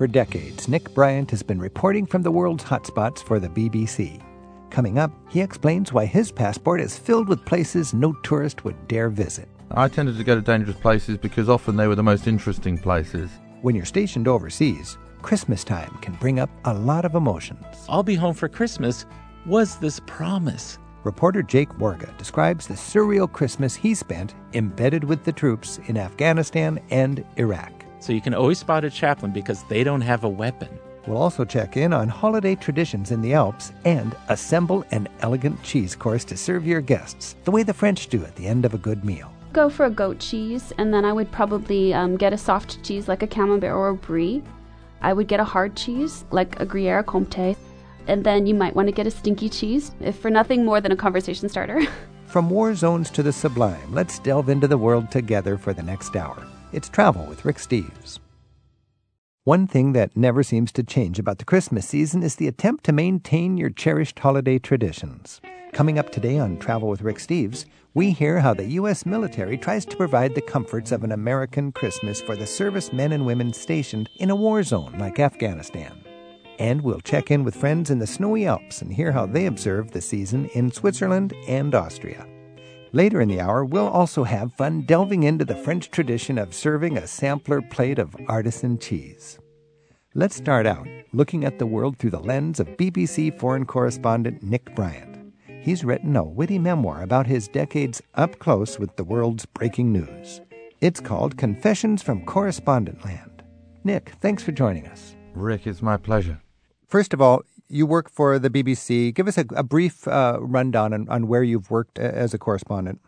For decades, Nick Bryant has been reporting from the world's hotspots for the BBC. Coming up, he explains why his passport is filled with places no tourist would dare visit. I tended to go to dangerous places because often they were the most interesting places. When you're stationed overseas, Christmas time can bring up a lot of emotions. I'll be home for Christmas was this promise. Reporter Jake Warga describes the surreal Christmas he spent embedded with the troops in Afghanistan and Iraq. So you can always spot a chaplain because they don't have a weapon. We'll also check in on holiday traditions in the Alps and assemble an elegant cheese course to serve your guests the way the French do at the end of a good meal. Go for a goat cheese, and then I would probably um, get a soft cheese like a camembert or a brie. I would get a hard cheese like a Gruyere Comté, and then you might want to get a stinky cheese, if for nothing more than a conversation starter. From war zones to the sublime, let's delve into the world together for the next hour. It's Travel with Rick Steves. One thing that never seems to change about the Christmas season is the attempt to maintain your cherished holiday traditions. Coming up today on Travel with Rick Steves, we hear how the U.S. military tries to provide the comforts of an American Christmas for the service men and women stationed in a war zone like Afghanistan. And we'll check in with friends in the snowy Alps and hear how they observe the season in Switzerland and Austria. Later in the hour, we'll also have fun delving into the French tradition of serving a sampler plate of artisan cheese. Let's start out looking at the world through the lens of BBC foreign correspondent Nick Bryant. He's written a witty memoir about his decades up close with the world's breaking news. It's called Confessions from Correspondent Land. Nick, thanks for joining us. Rick, it's my pleasure. First of all, you work for the BBC. Give us a, a brief uh, rundown on, on where you've worked as a correspondent.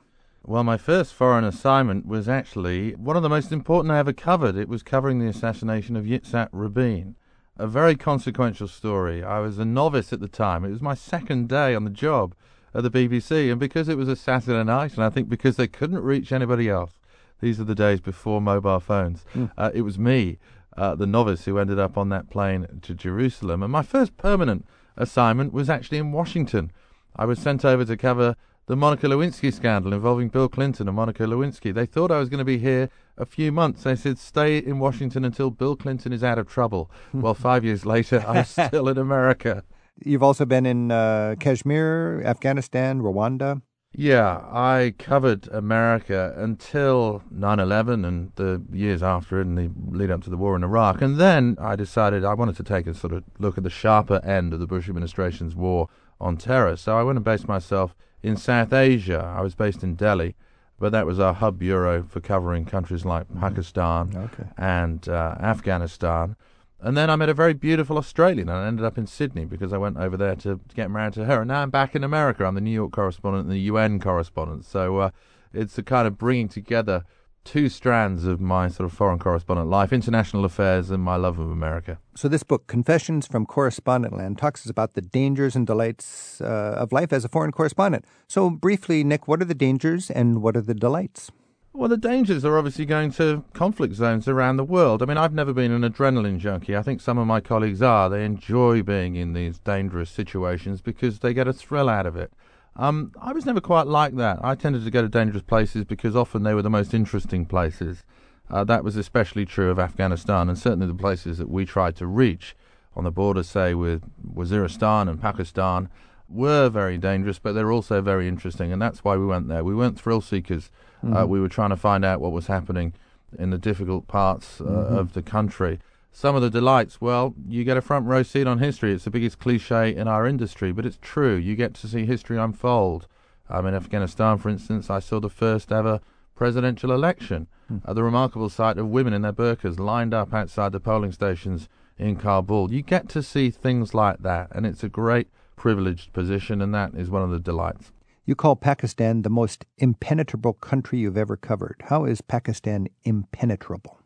Well, my first foreign assignment was actually one of the most important I ever covered. It was covering the assassination of Yitzhak Rabin, a very consequential story. I was a novice at the time. It was my second day on the job at the BBC, and because it was a Saturday night, and I think because they couldn't reach anybody else, these are the days before mobile phones, mm. uh, it was me uh, the novice who ended up on that plane to Jerusalem. And my first permanent assignment was actually in Washington. I was sent over to cover the Monica Lewinsky scandal involving Bill Clinton and Monica Lewinsky. They thought I was going to be here a few months. They said, stay in Washington until Bill Clinton is out of trouble. well, five years later, I'm still in America. You've also been in uh, Kashmir, Afghanistan, Rwanda. Yeah, I covered America until 9 11 and the years after it and the lead up to the war in Iraq. And then I decided I wanted to take a sort of look at the sharper end of the Bush administration's war on terror. So I went and based myself in South Asia. I was based in Delhi, but that was our hub bureau for covering countries like. Pakistan okay. and uh, Afghanistan. And then I met a very beautiful Australian and I ended up in Sydney because I went over there to, to get married to her. And now I'm back in America. I'm the New York correspondent and the UN correspondent. So uh, it's a kind of bringing together two strands of my sort of foreign correspondent life international affairs and my love of America. So, this book, Confessions from Correspondent Land, talks about the dangers and delights uh, of life as a foreign correspondent. So, briefly, Nick, what are the dangers and what are the delights? Well, the dangers are obviously going to conflict zones around the world. I mean, I've never been an adrenaline junkie. I think some of my colleagues are. They enjoy being in these dangerous situations because they get a thrill out of it. Um, I was never quite like that. I tended to go to dangerous places because often they were the most interesting places. Uh, that was especially true of Afghanistan and certainly the places that we tried to reach on the border, say, with Waziristan and Pakistan, were very dangerous, but they're also very interesting, and that's why we went there. We weren't thrill seekers mm-hmm. Uh, we were trying to find out what was happening in the difficult parts uh, mm-hmm. of the country. Some of the delights, well, you get a front row seat on history. It's the biggest cliche in our industry, but it's true. You get to see history unfold. Um, in Afghanistan, for instance, I saw the first ever presidential election mm. at the remarkable sight of women in their burqas lined up outside the polling stations in Kabul. You get to see things like that, and it's a great privileged position, and that is one of the delights. You call Pakistan the most impenetrable country you've ever covered. How is Pakistan impenetrable?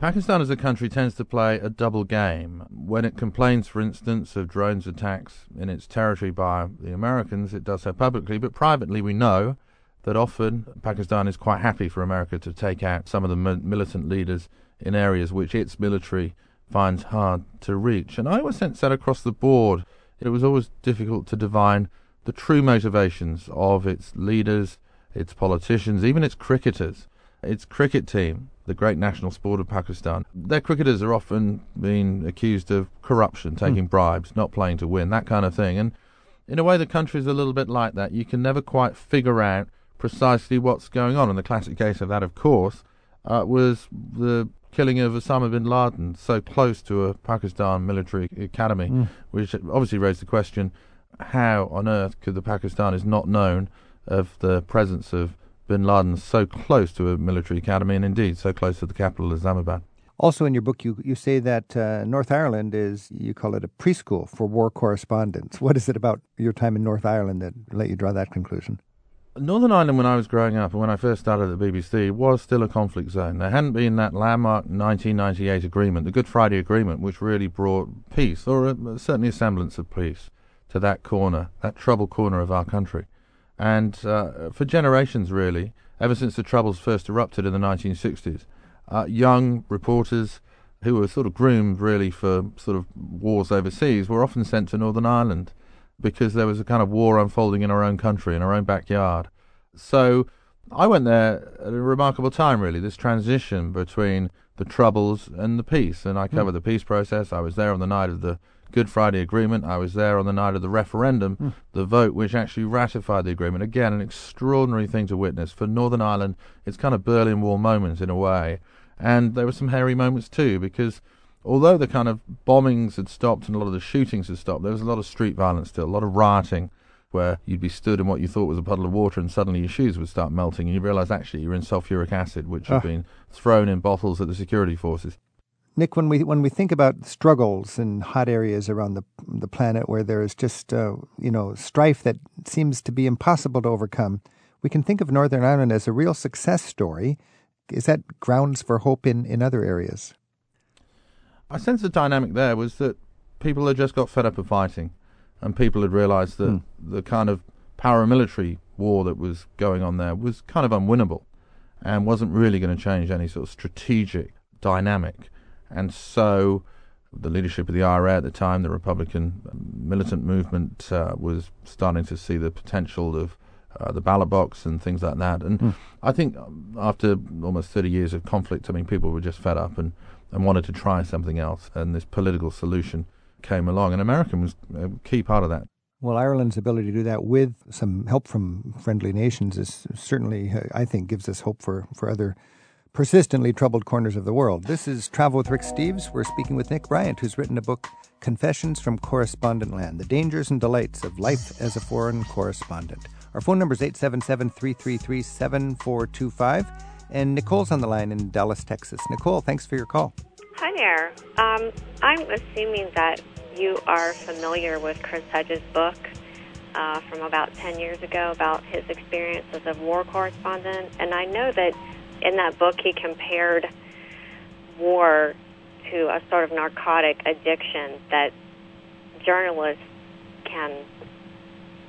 Pakistan as a country tends to play a double game. When it complains, for instance, of drones attacks in its territory by the Americans, it does so publicly, but privately we know that often Pakistan is quite happy for America to take out some of the militant leaders in areas which its military finds hard to reach. And I always sense that across the board. It was always difficult to divine the true motivations of its leaders, its politicians, even its cricketers. Its cricket team the great national sport of Pakistan. Their cricketers are often being accused of corruption, taking mm. bribes, not playing to win, that kind of thing. And in a way, the country is a little bit like that. You can never quite figure out precisely what's going on. And the classic case of that, of course, uh, was the killing of Osama bin Laden so close to a Pakistan military academy, mm. which obviously raised the question how on earth could the Pakistanis not known of the presence of bin Laden so close to a military academy and indeed so close to the capital, Islamabad? Also, in your book, you, you say that uh, North Ireland is, you call it a preschool for war correspondents. What is it about your time in North Ireland that let you draw that conclusion? Northern Ireland, when I was growing up and when I first started at the BBC, was still a conflict zone. There hadn't been that landmark 1998 agreement, the Good Friday Agreement, which really brought peace, or a, certainly a semblance of peace, to that corner, that troubled corner of our country. And uh, for generations, really, ever since the Troubles first erupted in the 1960s, uh, young reporters who were sort of groomed, really, for sort of wars overseas were often sent to Northern Ireland because there was a kind of war unfolding in our own country, in our own backyard. So I went there at a remarkable time, really, this transition between the Troubles and the peace. And I hmm. covered mm. the peace process. I was there on the night of the Good Friday Agreement. I was there on the night of the referendum, mm. the vote which actually ratified the agreement. Again, an extraordinary thing to witness. For Northern Ireland, it's kind of Berlin Wall moments in a way. And there were some hairy moments too, because although the kind of bombings had stopped and a lot of the shootings had stopped, there was a lot of street violence still, a lot of rioting, where you'd be stood in what you thought was a puddle of water and suddenly your shoes would start melting and you realise actually you're in sulfuric acid, which had ah. been thrown in bottles at the security forces. Nick, when we when we think about struggles in hot areas around the the planet where there is just uh, you know strife that seems to be impossible to overcome, we can think of Northern Ireland as a real success story. Is that grounds for hope in, in other areas? I sense the dynamic there was that people had just got fed up of fighting, and people had realised that mm. the kind of paramilitary war that was going on there was kind of unwinnable, and wasn't really going to change any sort of strategic dynamic. And so, the leadership of the IRA at the time, the Republican militant movement, uh, was starting to see the potential of uh, the ballot box and things like that. And mm. I think um, after almost 30 years of conflict, I mean, people were just fed up and and wanted to try something else. And this political solution came along, and America was a key part of that. Well, Ireland's ability to do that with some help from friendly nations is certainly, I think, gives us hope for, for other persistently troubled corners of the world. This is Travel with Rick Steves. We're speaking with Nick Bryant, who's written a book, Confessions from Correspondent Land The Dangers and Delights of Life as a Foreign Correspondent. Our phone number is 877 333 7425. And Nicole's on the line in Dallas, Texas. Nicole, thanks for your call. Hi there. Um, I'm assuming that you are familiar with Chris Hedges' book uh, from about 10 years ago about his experience as a war correspondent. And I know that in that book he compared war to a sort of narcotic addiction that journalists can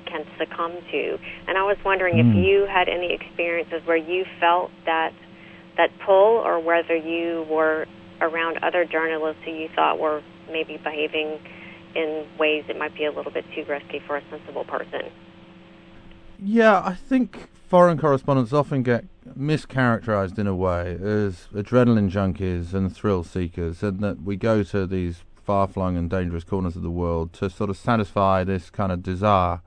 can succumb to. And I was wondering mm. if hmm. you had any experiences where you felt that that pull, or whether you were around other journalists who you thought were maybe behaving in ways that might be a little bit too risky for a sensible person. Yeah, I think foreign correspondents often get mischaracterized in a way as adrenaline junkies and thrill seekers, and that we go to these far flung and dangerous corners of the world to sort of satisfy this kind of desire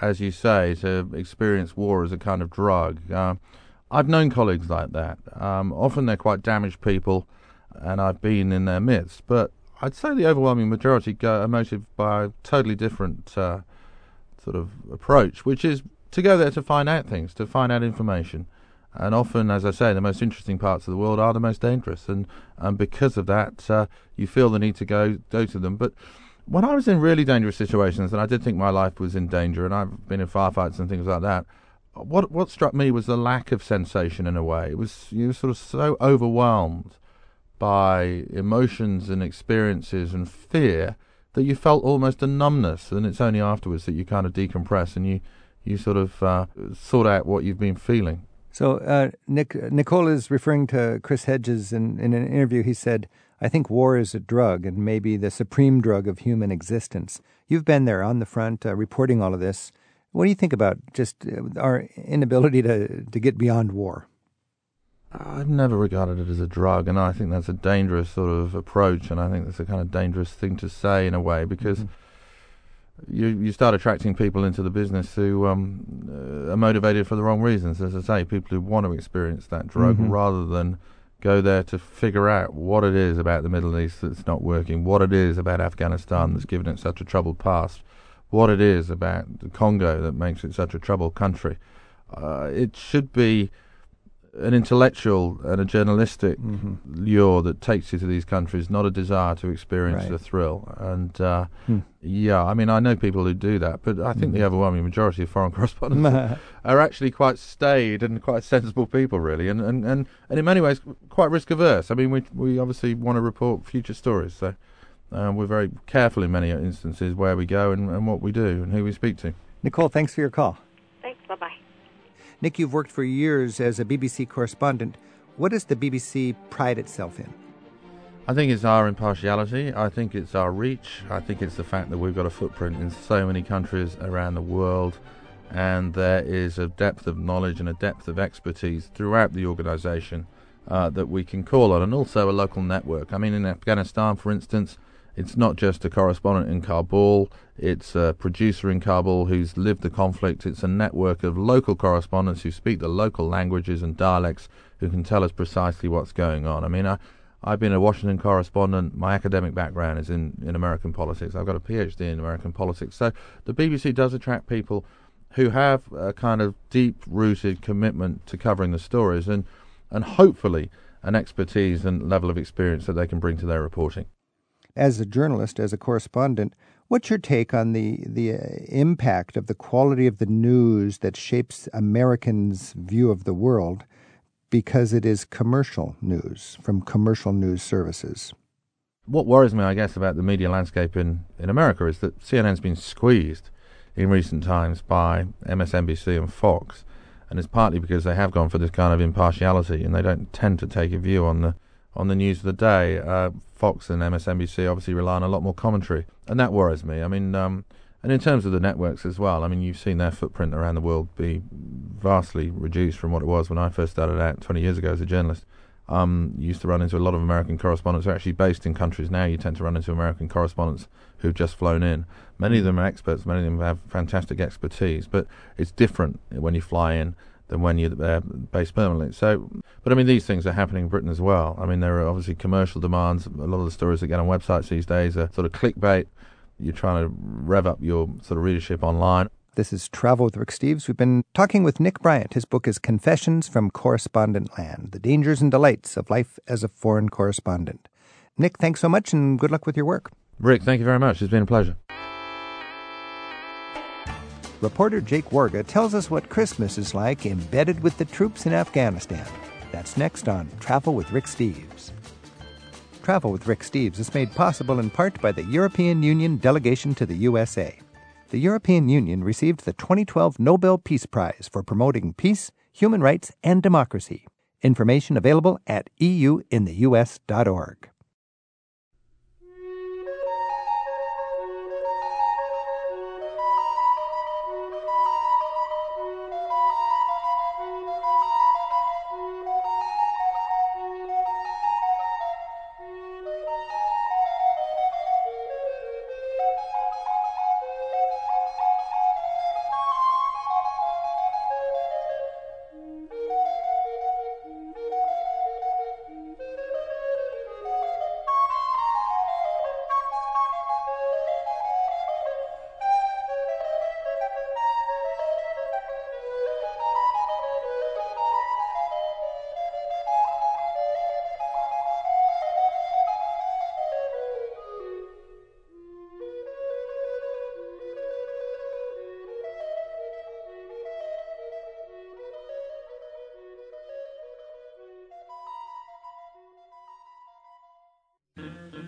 as you say, to experience war as a kind of drug. Uh, I've known colleagues like that. Um, often they're quite damaged people, and I've been in their midst. But I'd say the overwhelming majority go, are motivated by a totally different uh, sort of approach, which is to go there to find out things, to find out information. And often, as I say, the most interesting parts of the world are the most dangerous, and, and because of that, uh, you feel the need to go go to them. But when I was in really dangerous situations, and I did think my life was in danger, and I've been in firefights and things like that. What what struck me was the lack of sensation in a way. It was you were sort of so overwhelmed by emotions and experiences and fear that you felt almost a numbness, and it's only afterwards that you kind of decompress and you you sort of uh, sort out what you've been feeling. So, uh, Nick Nicole is referring to Chris Hedges in, in an interview. He said I think war is a drug and maybe the supreme drug of human existence. You've been there on the front uh, reporting all of this. What do you think about just uh, our inability to, to get beyond war? I've never regarded it as a drug, and I think that's a dangerous sort of approach, and I think that's a kind of dangerous thing to say in a way because. Mm-hmm you you start attracting people into the business who um, uh, are motivated for the wrong reasons. As I say, people who want to experience that drug mm-hmm. rather than go there to figure out what it is about the Middle East that's not working, what it is about Afghanistan that's given it such a troubled past, what it is about the Congo that makes it such a troubled country. Uh, it should be an intellectual and a journalistic mm-hmm. lure that takes you to these countries, not a desire to experience right. the thrill. And uh, hmm. yeah, I mean, I know people who do that, but I think mm. the overwhelming majority of foreign correspondents are actually quite staid and quite sensible people, really, and, and, and, and in many ways quite risk averse. I mean, we we obviously want to report future stories, so uh, we're very careful in many instances where we go and, and what we do and who we speak to. Nicole, thanks for your call. Thanks. Bye bye. Nick, you've worked for years as a BBC correspondent. What does the BBC pride itself in? I think it's our impartiality. I think it's our reach. I think it's the fact that we've got a footprint in so many countries around the world, and there is a depth of knowledge and a depth of expertise throughout the organisation uh, that we can call on, and also a local network. I mean, in Afghanistan, for instance, it's not just a correspondent in Kabul, it's a producer in Kabul who's lived the conflict. It's a network of local correspondents who speak the local languages and dialects who can tell us precisely what's going on. I mean, I, I've been a Washington correspondent. My academic background is in, in American politics. I've got a PhD in American politics. So the BBC does attract people who have a kind of deep rooted commitment to covering the stories and, and hopefully an expertise and level of experience that they can bring to their reporting as a journalist, as a correspondent, what's your take on the the uh, impact of the quality of the news that shapes Americans' view of the world because it is commercial news from commercial news services? What worries me, I guess, about the media landscape in, in America is that CNN's been squeezed in recent times by MSNBC and Fox. And it's partly because they have gone for this kind of impartiality and they don't tend to take a view on the on the news of the day. Uh, Fox and MSNBC obviously rely on a lot more commentary, and that worries me. I mean, um, and in terms of the networks as well, I mean, you've seen their footprint around the world be vastly reduced from what it was when I first started out 20 years ago as a journalist. Um, you used to run into a lot of American correspondents who are actually based in countries now. You tend to run into American correspondents who've just flown in. Many of them are experts, many of them have fantastic expertise, but it's different when you fly in than when you're uh, based permanently. So, but I mean, these things are happening in Britain as well. I mean, there are obviously commercial demands. A lot of the stories that get on websites these days are sort of clickbait. You're trying to rev up your sort of readership online. This is Travel with Rick Steves. We've been talking with Nick Bryant. His book is Confessions from Correspondent Land The Dangers and Delights of Life as a Foreign Correspondent. Nick, thanks so much and good luck with your work. Rick, thank you very much. It's been a pleasure. Reporter Jake Warga tells us what Christmas is like embedded with the troops in Afghanistan. That's next on Travel with Rick Steves. Travel with Rick Steves is made possible in part by the European Union delegation to the USA. The European Union received the 2012 Nobel Peace Prize for promoting peace, human rights, and democracy. Information available at euintheus.org.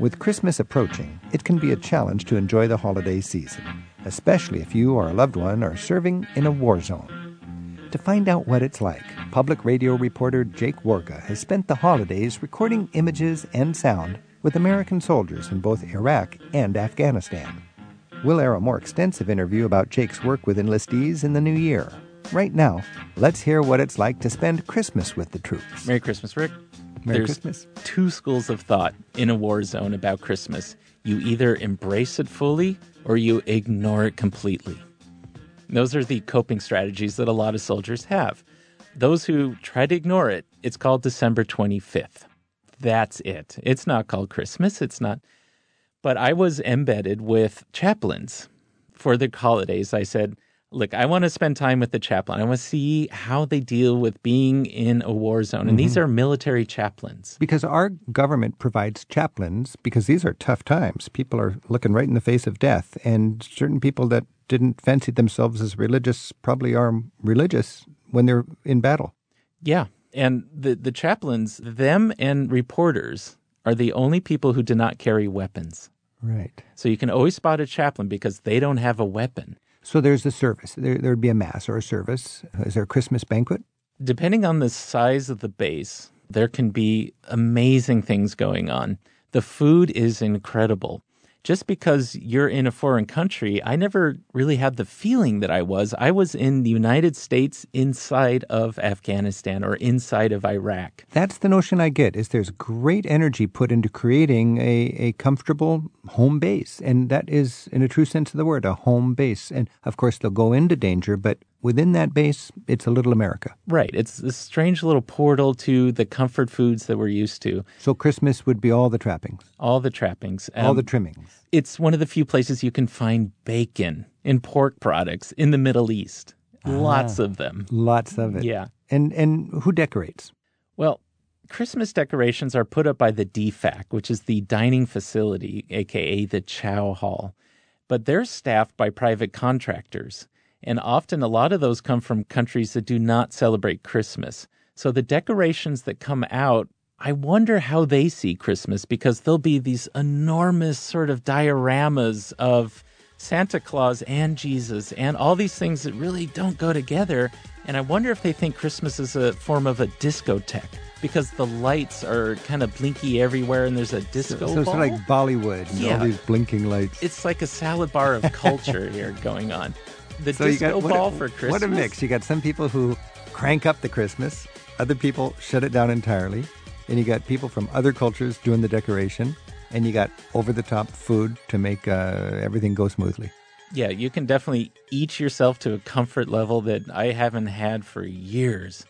With Christmas approaching, it can be a challenge to enjoy the holiday season, especially if you or a loved one are serving in a war zone. To find out what it's like, public radio reporter Jake Warga has spent the holidays recording images and sound with American soldiers in both Iraq and Afghanistan. We'll air a more extensive interview about Jake's work with enlistees in the new year. Right now, let's hear what it's like to spend Christmas with the troops. Merry Christmas, Rick. Merry There's Christmas. two schools of thought in a war zone about Christmas. You either embrace it fully or you ignore it completely. Those are the coping strategies that a lot of soldiers have. Those who try to ignore it, it's called December 25th. That's it. It's not called Christmas. It's not. But I was embedded with chaplains for the holidays. I said, look, I want to spend time with the chaplain. I want to see how they deal with being in a war zone. And these mm-hmm. are military chaplains. Because our government provides chaplains, because these are tough times. People are looking right in the face of death, and certain people that didn't fancy themselves as religious probably are religious when they're in battle. Yeah. And the, the chaplains, them and reporters, are the only people who do not carry weapons. Right. So you can always spot a chaplain because they don't have a weapon. So there's a service. There there'd be a mass or a service. Is there a Christmas banquet? Depending on the size of the base, there can be amazing things going on. The food is incredible. Just because you're in a foreign country, I never really had the feeling that I was. I was in the United States inside of Afghanistan or inside of Iraq. That's the notion I get. Is there's great energy put into creating a, a comfortable home base, and that is, in a true sense of the word, a home base. And of course, they'll go into danger, but within that base, it's a little America. Right. It's this strange little portal to the comfort foods that we're used to, So Christmas would be all the trappings, all the trappings. all Um, the trimmings. it's one of the few places you can find bacon and pork products in the Middle East. Lots of them. Lots of it. Yeah. And and who decorates? Well, Christmas decorations are put up by the DFAC, which is the dining facility, aka the Chow Hall. But they're staffed by private contractors. And often a lot of those come from countries that do not celebrate Christmas. So the decorations that come out, I wonder how they see Christmas because there'll be these enormous sort of dioramas of Santa Claus and Jesus and all these things that really don't go together. And I wonder if they think Christmas is a form of a discotheque because the lights are kind of blinky everywhere and there's a disco so it's ball. like Bollywood and Yeah. all these blinking lights. it's like a salad bar of culture here going on. The so you disco got ball a, for Christmas. What a mix! You got some people who crank up the Christmas, other people shut it down entirely, and you got people from other cultures doing the decoration, and you got over the top food to make uh, everything go smoothly. Yeah, you can definitely eat yourself to a comfort level that I haven't had for years.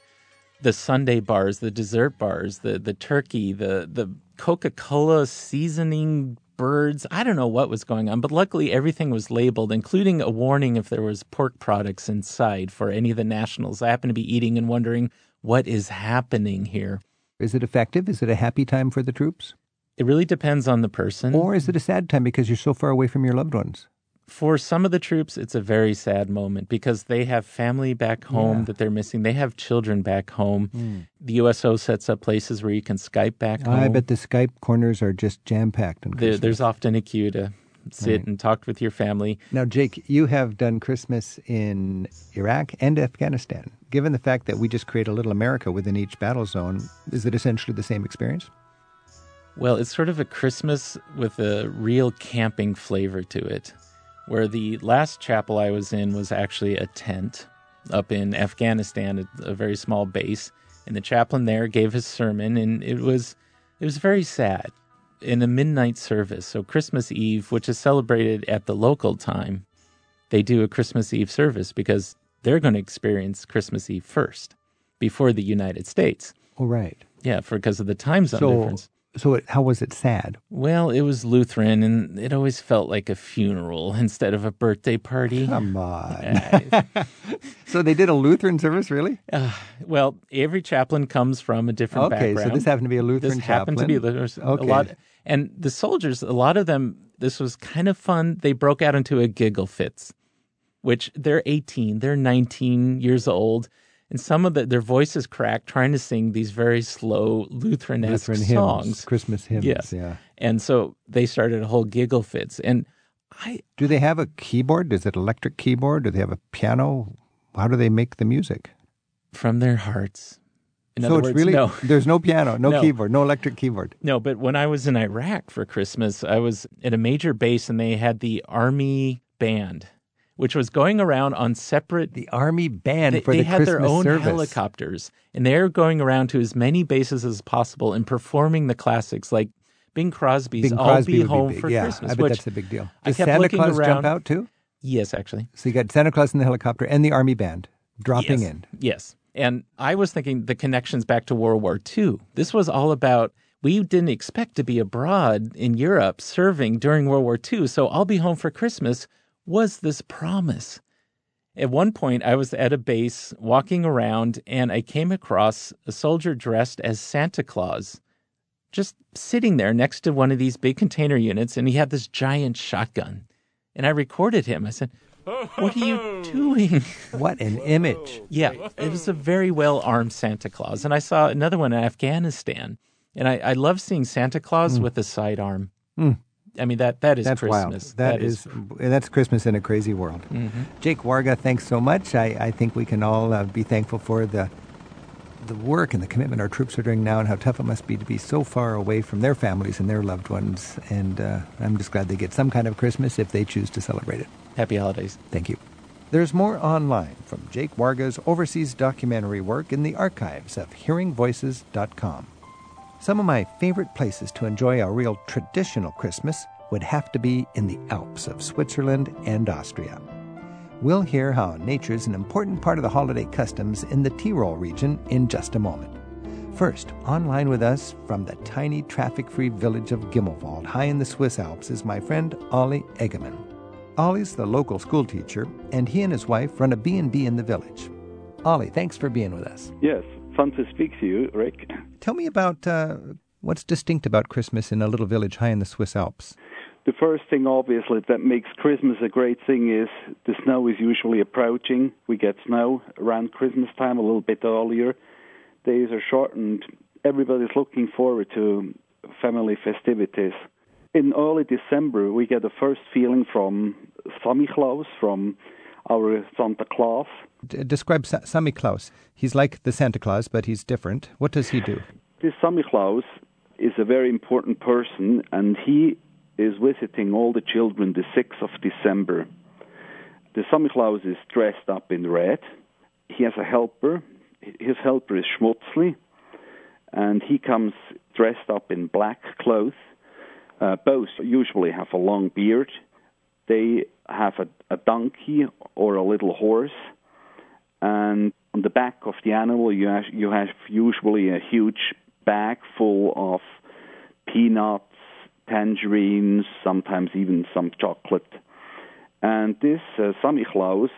The sundae bars, the dessert bars, the the turkey, the the Coca-Cola seasoning birds. I don't know what was going on, but luckily everything was labeled, including a warning if there was pork products inside for any of the nationals I happen to be eating and wondering what is happening here. Is it effective? Is it a happy time for the troops, It really depends on the person. or is it a sad time because you're so far away from your loved ones? For some of the troops, it's a very sad moment because they have family back home Yeah. that they're missing. They have children back home. Hmm. The USO sets up places where you can Skype back home. I bet the Skype corners are just jam packed. There, there's often a queue to sit and talk with your family. Now, Jake, you have done Christmas in Iraq and Afghanistan. Given the fact that we just create a little America within each battle zone, is it essentially the same experience? Well, it's sort of a Christmas with a real camping flavor to it. Where the last chapel I was in was actually a tent up in Afghanistan, at a very small base, and the chaplain there gave his sermon, and it was it was very sad. In a midnight service, so Christmas Eve, which is celebrated at the local time, they do a Christmas Eve service because they're going to experience Christmas Eve first before the United States. Oh, right. Yeah, for because of the time zone So, difference. So it, how was it sad? Well, it was Lutheran, and it always felt like a funeral instead of a birthday party. Come on. Uh, so they did a Lutheran service, really? uh, well, every chaplain comes from a different Okay, background. so this happened to be a Lutheran This happened to be chaplain. there's Okay. a lot, and the soldiers, a lot of them. This was kind of fun. They broke out into a giggle fits, which they're 18, they're 19 years old, and some of the, their voices cracked trying to sing these very slow Lutheran-esque Lutheran hymns, songs. Christmas hymns. Yes. Yeah. And so they started a whole giggle fits, and I Do they have a keyboard? Is it electric keyboard? Do they have a piano? How do they make the music? from their hearts. In so other it's words, really no, there's no piano, no, No. keyboard, no electric keyboard. no. But when I was in Iraq for Christmas, I was at a major base, and they had the army band, which was going around on separate. The Army band they, for they the had Christmas their own service. helicopters, and they're going around to as many bases as possible and performing the classics like Bing Crosby's Bing "I'll Be Home big. for yeah, Christmas." I bet that's a big deal. I Does kept Santa looking Claus around. jump out too? Yes, actually. So you got Santa Claus in the helicopter and the Army band dropping yes. in. Yes. And I was thinking the connections back to World War II. This was all about we didn't expect to be abroad in Europe serving during World War II. So I'll be home for Christmas was this promise. At one point, I was at a base walking around and I came across a soldier dressed as Santa Claus, just sitting there next to one of these big container units, and he had this giant shotgun. And I recorded him. I said, What are you doing? What an image. Yeah, it was a very well armed Santa Claus. And I saw another one in Afghanistan. And I, I love seeing Santa Claus with a sidearm. Mm. I mean that that is That's Christmas. wild. that is, that's Christmas in a crazy world. Mm-hmm. Jake Warga, thanks so much. I, I think we can all uh, be thankful for the the work and the commitment our troops are doing now, and how tough it must be to be so far away from their families and their loved ones. And uh, I'm just glad they get some kind of Christmas if they choose to celebrate it. Happy holidays. Thank you. There's more online from Jake Warga's overseas documentary work in the archives of hearingvoices.com. Some of my favorite places to enjoy a real traditional Christmas would have to be in the Alps of Switzerland and Austria. We'll hear how nature is an important part of the holiday customs in the Tyrol region in just a moment. First, online with us from the tiny traffic free village of Gimmelwald, high in the Swiss Alps, is my friend Ollie Eggimann. Ollie's the local school teacher, and he and his wife run a B&B in the village. Ollie, thanks for being with us. Yes, fun to speak to you, Rick. Tell me about uh, what's distinct about Christmas in a little village high in the Swiss Alps. The first thing, obviously, that makes Christmas a great thing is the snow is usually approaching. We get snow around Christmas time a little bit earlier. Days are shortened. Everybody's looking forward to family festivities. In early December, we get the first feeling from Samichlaus, from our Santa Claus. D- describe Sa- Samichlaus. He's like the Santa Claus, but he's different. What does he do? This Samichlaus is a very important person, and he is visiting all the children the 6th of December. The Samichlaus is dressed up in red. He has a helper. His helper is Schmutzli, and he comes dressed up in black clothes. Uh, both usually have a long beard. They have a, a donkey or a little horse, and on the back of the animal you have, you have usually a huge bag full of peanuts, tangerines, sometimes even some chocolate. And this uh, Samichlaus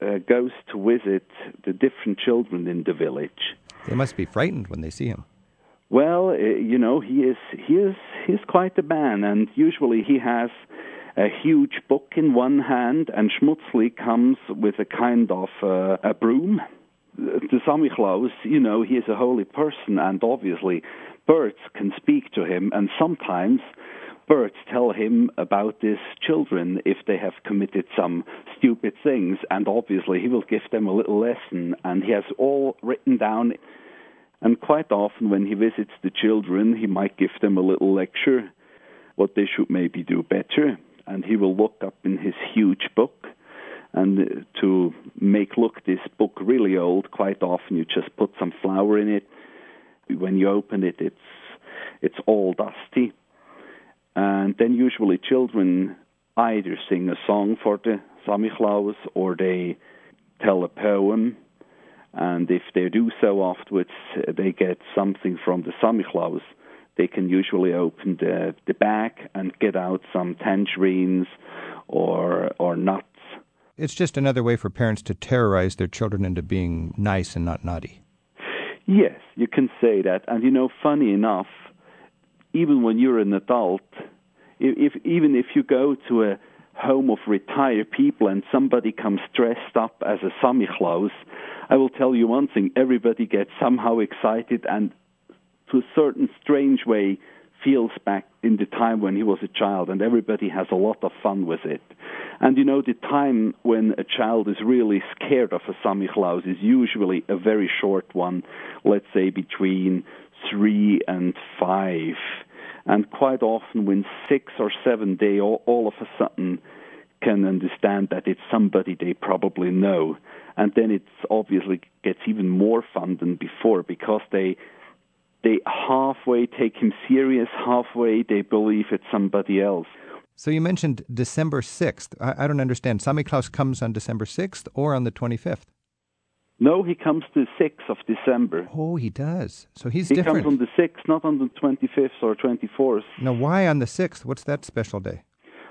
uh, goes to visit the different children in the village. They must be frightened when they see him. Well, uh, you know, he is he is he's quite a man, and usually he has a huge book in one hand, and Schmutzli comes with a kind of uh, a broom. The Samichlaus, you know, he is a holy person, and obviously birds can speak to him, and sometimes birds tell him about his children if they have committed some stupid things, and obviously he will give them a little lesson, and he has all written down. And quite often, when he visits the children, he might give them a little lecture, what they should maybe do better. And he will look up in his huge book. And to make look this book really old, quite often you just put some flour in it. When you open it, it's it's all dusty. And then usually children either sing a song for the Samichlaus or they tell a poem and if they do so afterwards, they get something from the Samichlaus. They can usually open the, the bag and get out some tangerines or or nuts. It's just another way for parents to terrorize their children into being nice and not naughty. Yes, you can say that. And you know, funny enough, even when you're an adult, if, if even if you go to a home of retired people and somebody comes dressed up as a Sammy Claus, I will tell you one thing: everybody gets somehow excited and, to a certain strange way, feels back in the time when he was a child, and everybody has a lot of fun with it. And you know, the time when a child is really scared of a Samichlaus is usually a very short one, let's say between three and five. And quite often, when six or seven, they all, all of a sudden can understand that it's somebody they probably know. And then it obviously gets even more fun than before because they they halfway take him serious, halfway they believe it's somebody else. So you mentioned December 6th. I, I don't understand. Santa Claus comes on December 6th or on the 25th? No, he comes the 6th of December. Oh, he does. So he's he different. comes on the 6th, not on the 25th or 24th. Now, why on the 6th? What's that special day?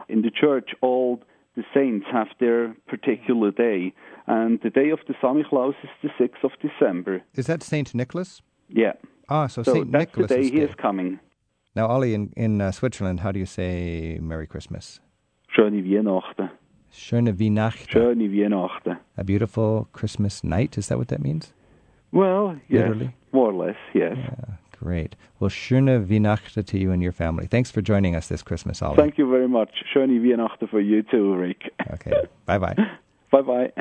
In the church, all the saints have their particular day, and the day of the Santa Claus is the 6th of December. Is that St. Nicholas? Yeah. Ah, so, So St. Nicholas is he is coming. Now, Ollie, in, in uh, Switzerland, how do you say Merry Christmas? Schöne Weihnachten. Schöne Weihnachten. Schöne Weihnachten. A beautiful Christmas night. Is that what that means? Well, yes, Literally? more or less, yes. Yeah, great. Well, schöne Weihnachten to you and your family. Thanks for joining us this Christmas, Ollie. Thank you very much. Schöne Weihnachten for you too, Rick. Okay. bye bye. Bye bye.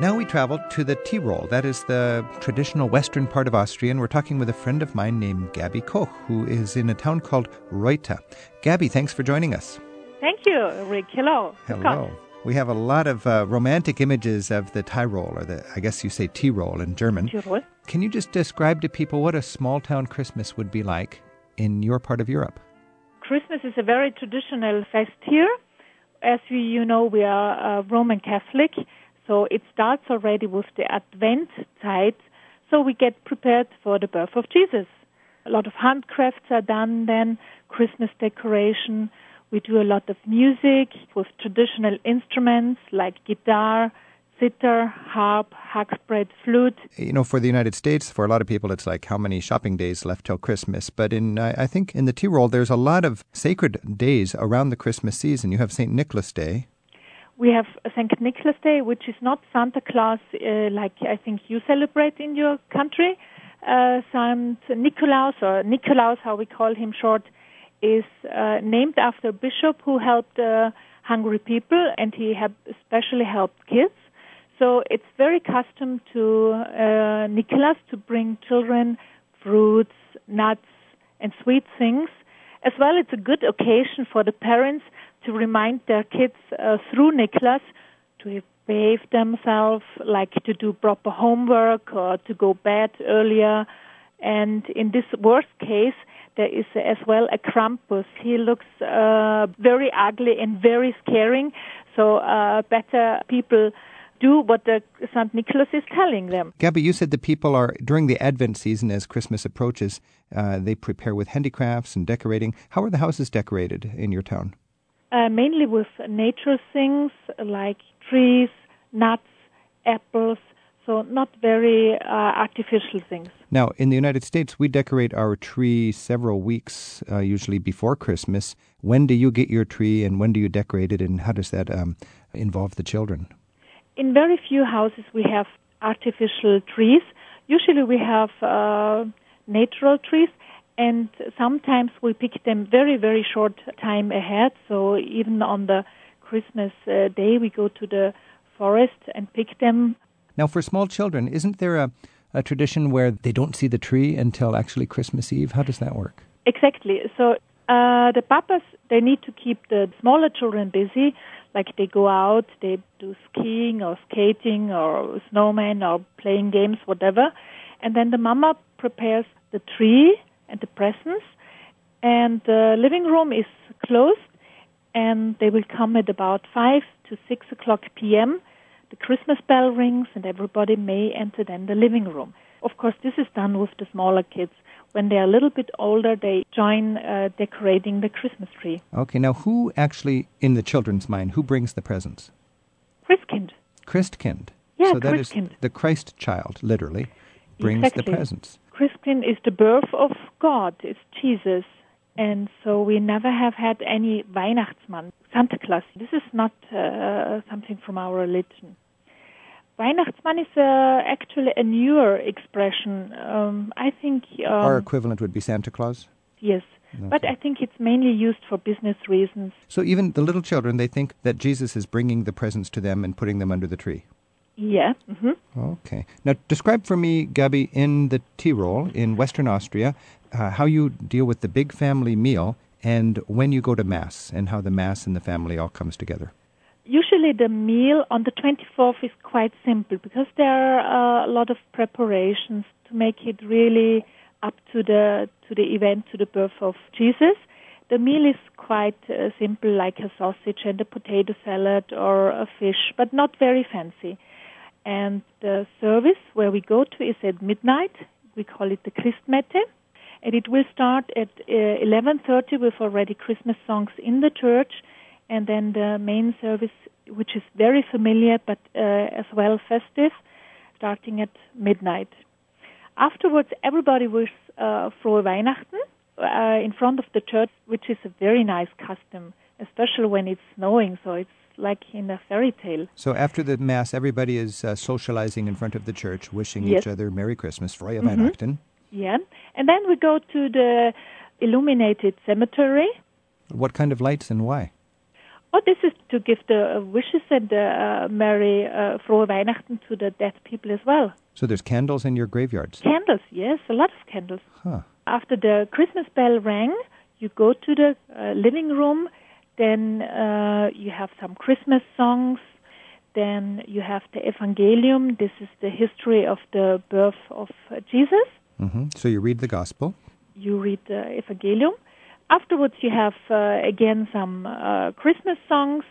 Now we travel to the Tyrol. That is the traditional western part of Austria, and we're talking with a friend of mine named Gabby Koch, who is in a town called Reutte. Gabby, thanks for joining us. Thank you, Rick. Hello. Hello. We have a lot of uh, romantic images of the Tyrol, or the I guess you say Tyrol in German. Tyrol. Can you just describe to people what a small town Christmas would be like in your part of Europe? Christmas is a very traditional fest here. As we, you know, we are uh, Roman Catholic, so it starts already with the Advent tide. So we get prepared for the birth of Jesus. A lot of handcrafts are done then, Christmas decoration. We do a lot of music with traditional instruments like guitar, sitar, harp, hackbrett, flute. You know, for the United States, for a lot of people, it's like how many shopping days left till Christmas. But in, I think in the Tyrol, there's a lot of sacred days around the Christmas season. You have St. Nicholas Day. We have St. Nicholas Day, which is not Santa Claus uh, like I think you celebrate in your country. Uh, Saint Nikolaus, or Nikolaus, how we call him short, is uh, named after a bishop who helped uh, hungry people, and he especially helped kids. So it's very custom to uh, Nicholas to bring children fruits, nuts, and sweet things. As well, it's a good occasion for the parents to remind their kids uh, through Nicholas to behave themselves, like to do proper homework or to go bed earlier. And in this worst case, there is as well a Krampus. He looks uh, very ugly and very scaring. So uh, better people do what the St. Nicholas is telling them. Gabby, you said the people are, during the Advent season as Christmas approaches, uh, they prepare with handicrafts and decorating. How are the houses decorated in your town? Uh, mainly with nature things like trees, nuts, apples, so not very uh, artificial things. Now, in the United States, we decorate our tree several weeks, uh, usually before Christmas. When do you get your tree and when do you decorate it, and how does that um, involve the children? In very few houses, we have artificial trees. Usually, we have uh, natural trees, and sometimes we pick them very, very short time ahead. So even on the Christmas uh, day, we go to the forest and pick them. Now, for small children, isn't there a, a tradition where they don't see the tree until actually Christmas Eve? How does that work? Exactly. So uh, the papas they need to keep the smaller children busy. Like they go out, they do skiing or skating or snowman or playing games, whatever, and then the mama prepares the tree and the presents, and the living room is closed, and they will come at about five to six o'clock p.m. The Christmas bell rings, and everybody may enter then the living room. Of course, this is done with the smaller kids. When they are a little bit older, they join uh, decorating the Christmas tree. Okay, now who actually, in the children's mind, who brings the presents? Christkind. Christkind. Yeah, so that is Christkind. the Christ child, literally, brings Exactly. the presents. Christkind is the birth of God. It's Jesus. And so we never have had any Weihnachtsmann, Santa Claus. This is not uh, something from our religion. Weihnachtsmann is uh, actually a newer expression. Um, I think um, Our equivalent would be Santa Claus. yes, but I think it's mainly used for business reasons. So even the little children, they think that Jesus is bringing the presents to them and putting them under the tree. Yeah. hmm Okay. Now, describe for me, Gabi, in the Tyrol, in Western Austria, uh, how you deal with the big family meal and when you go to Mass and how the Mass and the family all comes together. usually the meal on the 24th is quite simple because there are a lot of preparations to make it really up to the to the event to the birth of Jesus. The meal is quite uh, simple, like a sausage and a potato salad or a fish, but not very fancy. And the service where we go to is at midnight. We call it the Christmette, and it will start at uh, 11:30 with already Christmas songs in the church, and then the main service, which is very familiar but uh, as well festive, starting at midnight. Afterwards, everybody wishes uh, frohe Weihnachten uh, in front of the church, which is a very nice custom, especially when it's snowing. So it's like in a fairy tale. So after the Mass, everybody is uh, socializing in front of the church, wishing Yes. each other Merry Christmas, Mhm. Weihnachten. Yeah. And then we go to the illuminated cemetery. What kind of lights and why? Oh, this is to give the uh, wishes and the uh, Merry uh, frohe Weihnachten to the dead people as well. So there's candles in your graveyards. Candles, yes, a lot of candles. Huh. After the Christmas bell rang, you go to the uh, living room. Then uh, you have some Christmas songs. Then you have the Evangelium. This is the history of the birth of uh, Jesus. hmm So you read the gospel. You read the Evangelium. Afterwards, you have uh, again some uh, Christmas songs.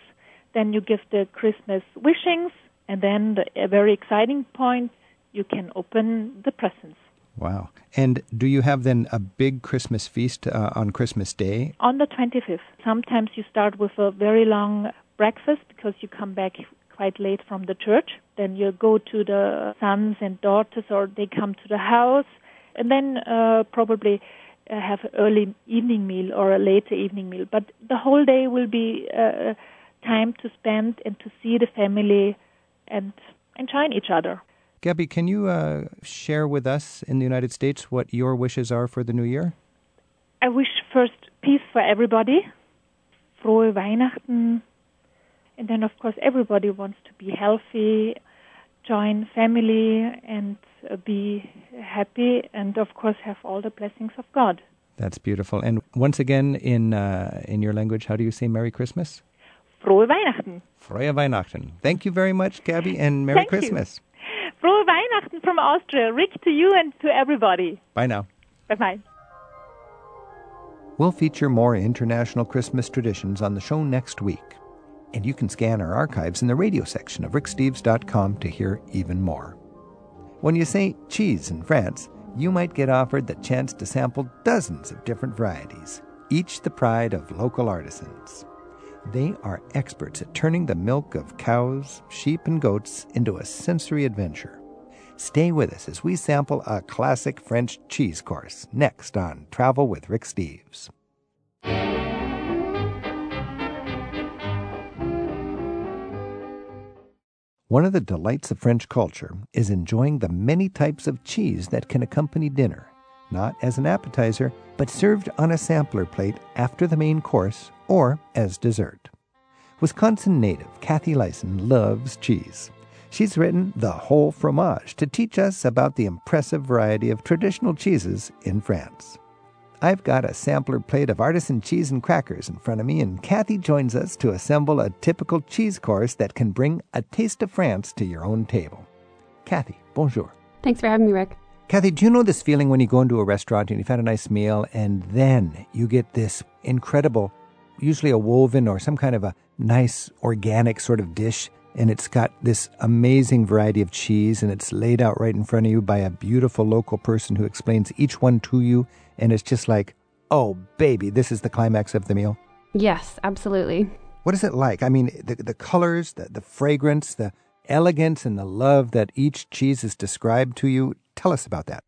Then you give the Christmas wishings, and then the, a very exciting point: you can open the presents. Wow. And do you have then a big Christmas feast uh, on Christmas Day? On the 25th, sometimes you start with a very long breakfast because you come back quite late from the church. Then you go to the sons and daughters, or they come to the house, and then uh, probably uh, have an early evening meal or a later evening meal. But the whole day will be uh, time to spend and to see the family and enjoy each other. Gabby, can you uh, share with us in the United States what your wishes are for the new year? I wish first peace for everybody, frohe Weihnachten, and then of course everybody wants to be healthy, join family, and uh, be happy, and of course have all the blessings of God. That's beautiful. And once again, in uh, in your language, how do you say Merry Christmas? Frohe Weihnachten. Freie Weihnachten. Thank you very much, Gabby, and Merry Thank. Christmas. Frohe Weihnachten from Austria. Rick to you and to everybody. Bye now. Bye bye. We'll feature more international Christmas traditions on the show next week. And you can scan our archives in the radio section of ricksteves.com to hear even more. When you say cheese in France, you might get offered the chance to sample dozens of different varieties, each the pride of local artisans. They are experts at turning the milk of cows, sheep, and goats into a sensory adventure. Stay with us as we sample a classic French cheese course next on Travel with Rick Steves. One of the delights of French culture is enjoying the many types of cheese that can accompany dinner, not as an appetizer, but served on a sampler plate after the main course or as dessert. Wisconsin native Kathy Lison loves cheese. She's written The Whole Fromage to teach us about the impressive variety of traditional cheeses in France. I've got a sampler plate of artisan cheese and crackers in front of me, and Kathy joins us to assemble a typical cheese course that can bring a taste of France to your own table. Kathy, bonjour. Thanks for having me, Rick. Kathy, do you know this feeling when you go into a restaurant and you've had a nice meal and then you get this incredible, usually a woven or some kind of a nice organic sort of dish, and it's got this amazing variety of cheese and it's laid out right in front of you by a beautiful local person who explains each one to you, and it's just like, oh, baby, this is the climax of the meal? Yes, absolutely. What is it like? I mean, the, the colors, the, the fragrance, the elegance, and the love that each cheese is described to you. Tell us about that.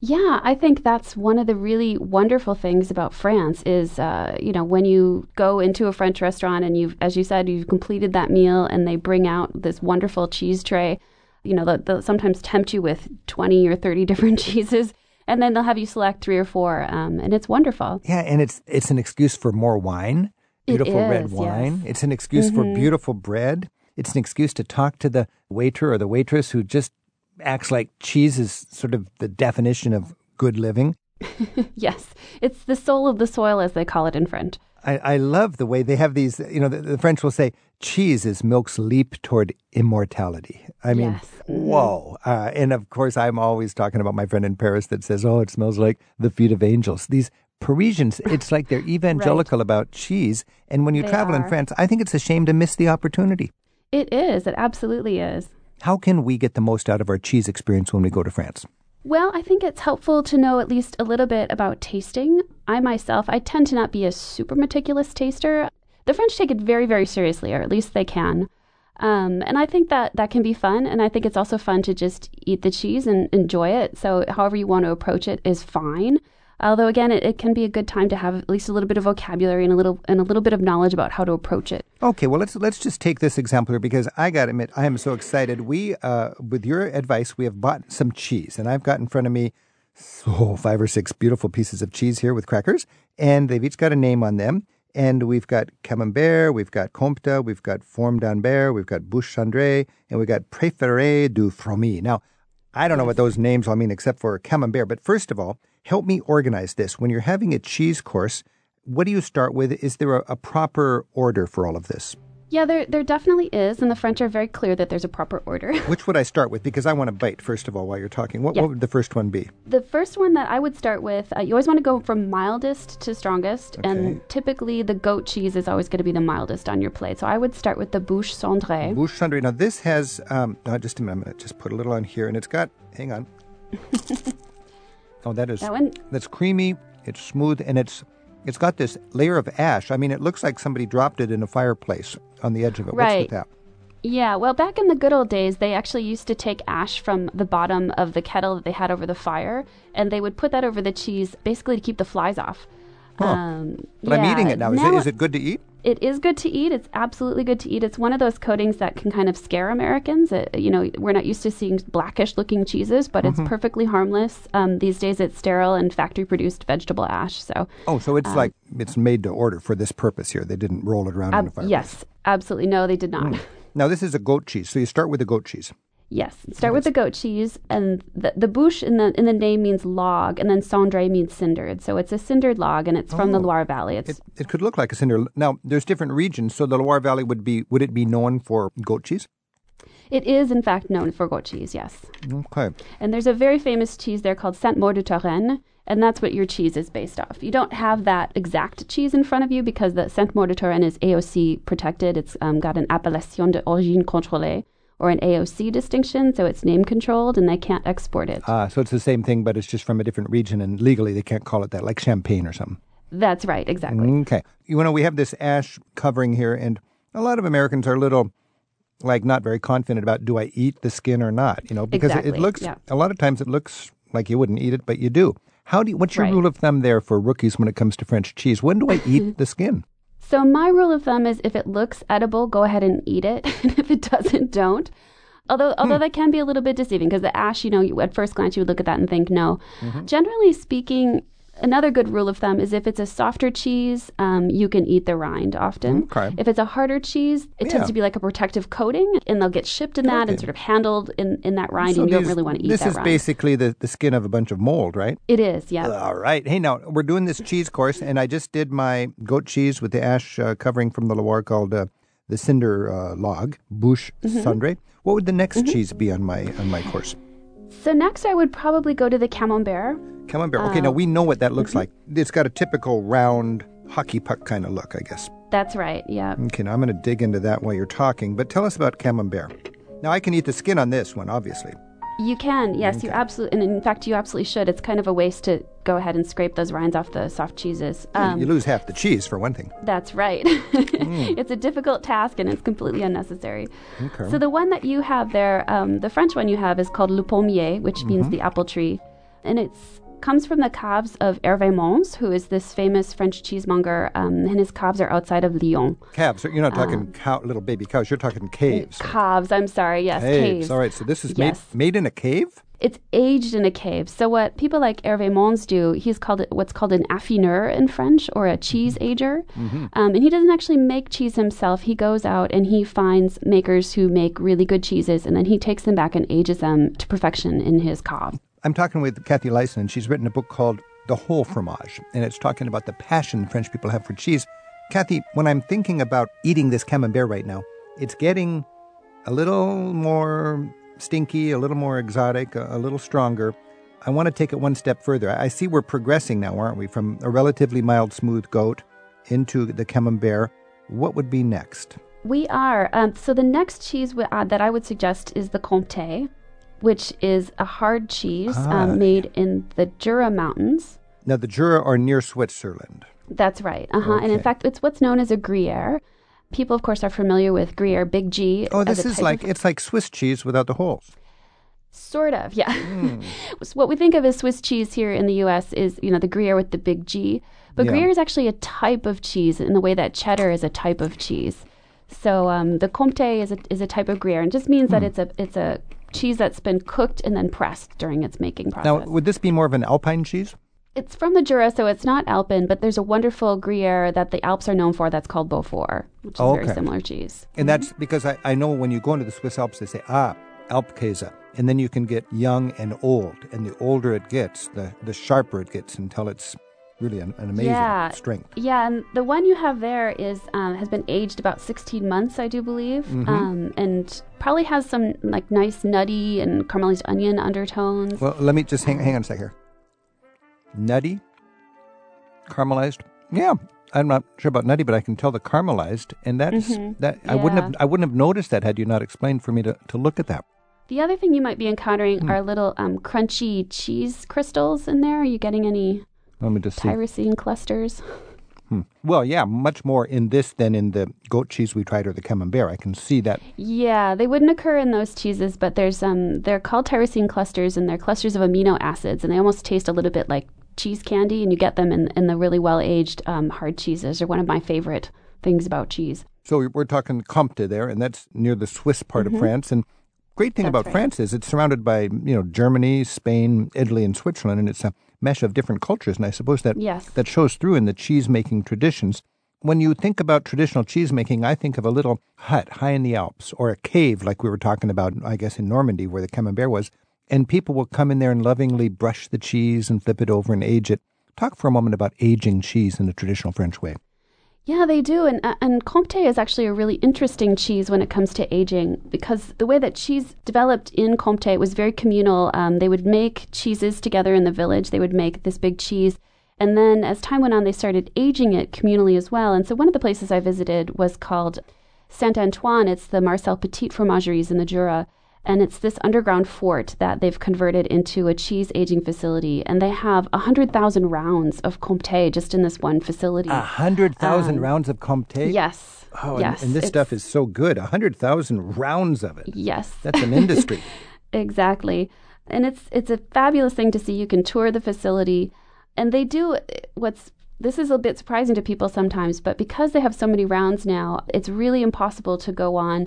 Yeah, I think that's one of the really wonderful things about France is, uh, you know, when you go into a French restaurant and you've, as you said, you've completed that meal and they bring out this wonderful cheese tray, you know, they'll, they'll sometimes tempt you with 20 or 30 different cheeses and then they'll have you select three or four um, and it's wonderful. Yeah, and it's it's an excuse for more wine, beautiful red wine. yes. It's an excuse for Mhm. beautiful bread. It's an excuse to talk to the waiter or the waitress who just acts like cheese is sort of the definition of good living. yes, it's the soul of the soil, as they call it in French. I, I love the way they have these. You know, the, the French will say cheese is milk's leap toward immortality. I mean, Yes. Mhm. whoa! Uh, and of course, I'm always talking about my friend in Paris that says, "Oh, it smells like the feet of angels." These Parisians, it's like they're evangelical about cheese. And when you They travel in. France, I think it's a shame to miss the opportunity. It is. It absolutely is. How can we get the most out of our cheese experience when we go to France? Well, I think it's helpful to know at least a little bit about tasting. I myself, I tend to not be a super meticulous taster. The French take it very, very seriously, or at least they can. Um, and I think that that can be fun. And I think it's also fun to just eat the cheese and enjoy it. So, however you want to approach it is fine. Although, again, it, it can be a good time to have at least a little bit of vocabulary and a little and a little bit of knowledge about how to approach it. Okay, well let's let's just take this example here because I got to admit I am so excited. We, uh, with your advice, we have bought some cheese, and I've got in front of me so five or six beautiful pieces of cheese here with crackers, and they've each got a name on them. And we've got Camembert, we've got Comte, we've got Fourme d'Ambert, we've got Bouche Cendrée, and we've got Préféré du Fromy. Now, I don't know what those names all mean except for Camembert, but first of all, help me organize this. When you're having a cheese course, what do you start with? Is there a, a proper order for all of this? Yeah, there there definitely is, and the French are very clear that there's a proper order. Which would I start with? Because I want to bite, first of all, while you're talking. What, Yeah. what would the first one be? The first one that I would start with, uh, you always want to go from mildest to strongest, Okay. and typically the goat cheese is always going to be the mildest on your plate. So I would start with the bouche cendrée. Bouche Cendrée. Now, this has, um, no, just a minute, I'm going to just put a little on here, and it's got, hang on. oh, that is, That one, that's creamy, it's smooth, and it's, it's got this layer of ash. I mean, it looks like somebody dropped it in a fireplace on the edge of it. What's Right. with that? yeah. Well, back in the good old days, they actually used to take ash from the bottom of the kettle that they had over the fire, and they would put that over the cheese, basically to keep the flies off. Huh. Um, But I'm eating it now. Is, it, is it good to eat? It is good to eat. It's absolutely good to eat. It's one of those coatings that can kind of scare Americans. It, you know, we're not used to seeing blackish looking cheeses, but Mm-hmm. it's perfectly harmless. Um, these days, it's sterile and factory produced vegetable ash. So, Oh, so it's like it's made to order for this purpose here. They didn't roll it around in a ab- fireplace. yes, absolutely. No, they did not. Now, this is a goat cheese. So you start with the goat cheese. Yes, start with the goat cheese, and the the bouche in the in the name means log, and then cendré means cindered. So it's a cindered log, and it's from the Oh. Loire Valley. It's It, it could look like a cinder. Now, there's different regions. So the Loire Valley would be, would it be known for goat cheese? it is in fact known for goat cheese. Yes. Okay. And there's a very famous cheese there called Sainte-Maure de Touraine, and that's what your cheese is based off. You don't have that exact cheese in front of you because the Sainte-Maure de Touraine is AOC protected. It's um, got an appellation d'origine contrôlée or an AOC distinction, so it's name controlled and they can't export it. Ah, so it's the same thing, but it's just from a different region, and legally they can't call it that, like champagne or something. that's right, exactly. Okay. You know, we have this ash covering here, and a lot of Americans are a little, like, not very confident about do I eat the skin or not? You know, because it- it looks, yeah. a lot of times it looks like you wouldn't eat it, but you do. How do you, what's your Right. rule of thumb there for rookies when it comes to French cheese? When do I eat the skin? So my rule of thumb is if it looks edible, go ahead and eat it. and if it doesn't, don't. Although, hmm. although that can be a little bit deceiving because the ash, you know, you, at first glance you would look at that and think no. Mm-hmm. Generally speaking, another good rule of thumb is if it's a softer cheese, um, you can eat the rind often. Okay. If it's a harder cheese, it Yeah. tends to be like a protective coating, and they'll get shipped in that and sort of handled in, in that rind, So and you don't really want to eat This is rind. basically the, the skin of a bunch of mold, right? it is, yeah. All right. Hey, now we're doing this cheese course, and I just did my goat cheese with the ash uh, covering from the Loire called uh, the cinder uh, log, bouche Mm-hmm. cendrée. What would the next cheese be on my on my course? So next, I would probably go to the camembert. Camembert. Okay, now we know what that looks like. It's got a typical round hockey puck kind of look, I guess. That's right, yeah. Okay, now I'm going to dig into that while you're talking. But tell us about camembert. Now I can eat the skin on this one, obviously. You can, yes, you absolutely, and in fact, you absolutely should. It's kind of a waste to go ahead and scrape those rinds off the soft cheeses. Um, you lose half the cheese for one thing. That's right. it's a difficult task and it's completely unnecessary. Okay. So the one that you have there, um, the French one you have is called Le Pommier, which Mm-hmm. means the apple tree, and it's comes from the calves of Hervé Mons, who is this famous French cheesemonger, um, and his calves are outside of Lyon. Calves. You're not talking Um, cow, little baby cows. You're talking caves. Calves, I'm sorry, yes, Caves. caves. All right. So this is Yes. made made in a cave. It's aged in a cave. So what people like Hervé Mons do, he's called it what's called an affineur in French, or a cheese ager. Um, and he doesn't actually make cheese himself. He goes out and he finds makers who make really good cheeses, and then he takes them back and ages them to perfection in his cave. I'm talking with Kathy Lison, and she's written a book called The Whole Fromage, and it's talking about the passion French people have for cheese. Kathy, when I'm thinking about eating this camembert right now, it's getting a little more stinky, a little more exotic, a, a little stronger. I want to take it one step further. I see we're progressing now, aren't we? From a relatively mild, smooth goat into the camembert. What would be next? We are. Um, so the next cheese we, uh, that I would suggest is the Comté, which is a hard cheese Ah. um, made in the Jura Mountains. Now, the Jura are near Switzerland. That's right. Uh huh. And in fact, it's what's known as a Gruyere. People, of course, are familiar with Gruyere, Big G. Oh, this is like it's like Swiss cheese without the holes. Sort of, yeah. Hmm. So what we think of as Swiss cheese here in the U.S. is, you know, the Gruyere with the big G. But Yeah. Gruyere is actually a type of cheese in the way that cheddar is a type of cheese. So um, the Comté is a, is a type of Gruyere, and just means that Hmm. it's a it's a cheese that's been cooked and then pressed during its making process. Now, would this be more of an Alpine cheese? it's from the Jura, so it's not Alpen, but there's a wonderful Gruyere that the Alps are known for that's called Beaufort, which is a very similar cheese. And that's because I, I know when you go into the Swiss Alps, they say, ah, Alpkäse. And then you can get young and old. And the older it gets, the, the sharper it gets until it's really an, an amazing Yeah. strength. Yeah, and the one you have there is um, has been aged about 16 months, I do believe, Mm-hmm. um, and probably has some like nice nutty and caramelized onion undertones. Well, let me just hang, hang on a sec here. Nutty, caramelized. Yeah, I'm not sure about nutty, but I can tell the caramelized, and that's that. I wouldn't have I wouldn't have noticed that had you not explained for me to, to look at that. The other thing you might be encountering Hmm. are little um, crunchy cheese crystals in there. Are you getting any Let me just see. tyrosine clusters? Well, yeah, much more in this than in the goat cheese we tried or the camembert. I can see that. Yeah, they wouldn't occur in those cheeses, but there's um they're called tyrosine clusters and they're clusters of amino acids and they almost taste a little bit like cheese candy and you get them in, in the really well aged um, hard cheeses. They're one of my favorite things about cheese. So we- we're talking Comte there, and that's near the Swiss part of France. And great thing Mm-hmm. about right. France is it's surrounded by you know Germany, Spain, Italy, and Switzerland, and it's a mesh of different cultures. And I suppose that Yes. that shows through in the cheese making traditions. When you think about traditional cheese making, I think of a little hut high in the Alps or a cave like we were talking about, I guess, in Normandy where the camembert was. And people will come in there and lovingly brush the cheese and flip it over and age it. Talk for a moment about aging cheese in the traditional French way. Yeah, they do, and uh, and Comté is actually a really interesting cheese when it comes to aging because the way that cheese developed in Comté was very communal. Um, they would make cheeses together in the village. They would make this big cheese, and then as time went on, they started aging it communally as well. And so one of the places I visited was called Saint Antoine. It's the Marcel Petite Fromageries in the Jura. And it's this underground fort that they've converted into a cheese aging facility. And they have 100,000 rounds of Comté just in this one facility. A hundred thousand um, rounds of Comte. Yes. Oh, yes. and, and this stuff is so good. A hundred thousand rounds of it. Yes. That's an industry. exactly. And it's it's a fabulous thing to see. You can tour the facility, and they do uh, what's this is a bit surprising to people sometimes, but because they have so many rounds now, it's really impossible to go on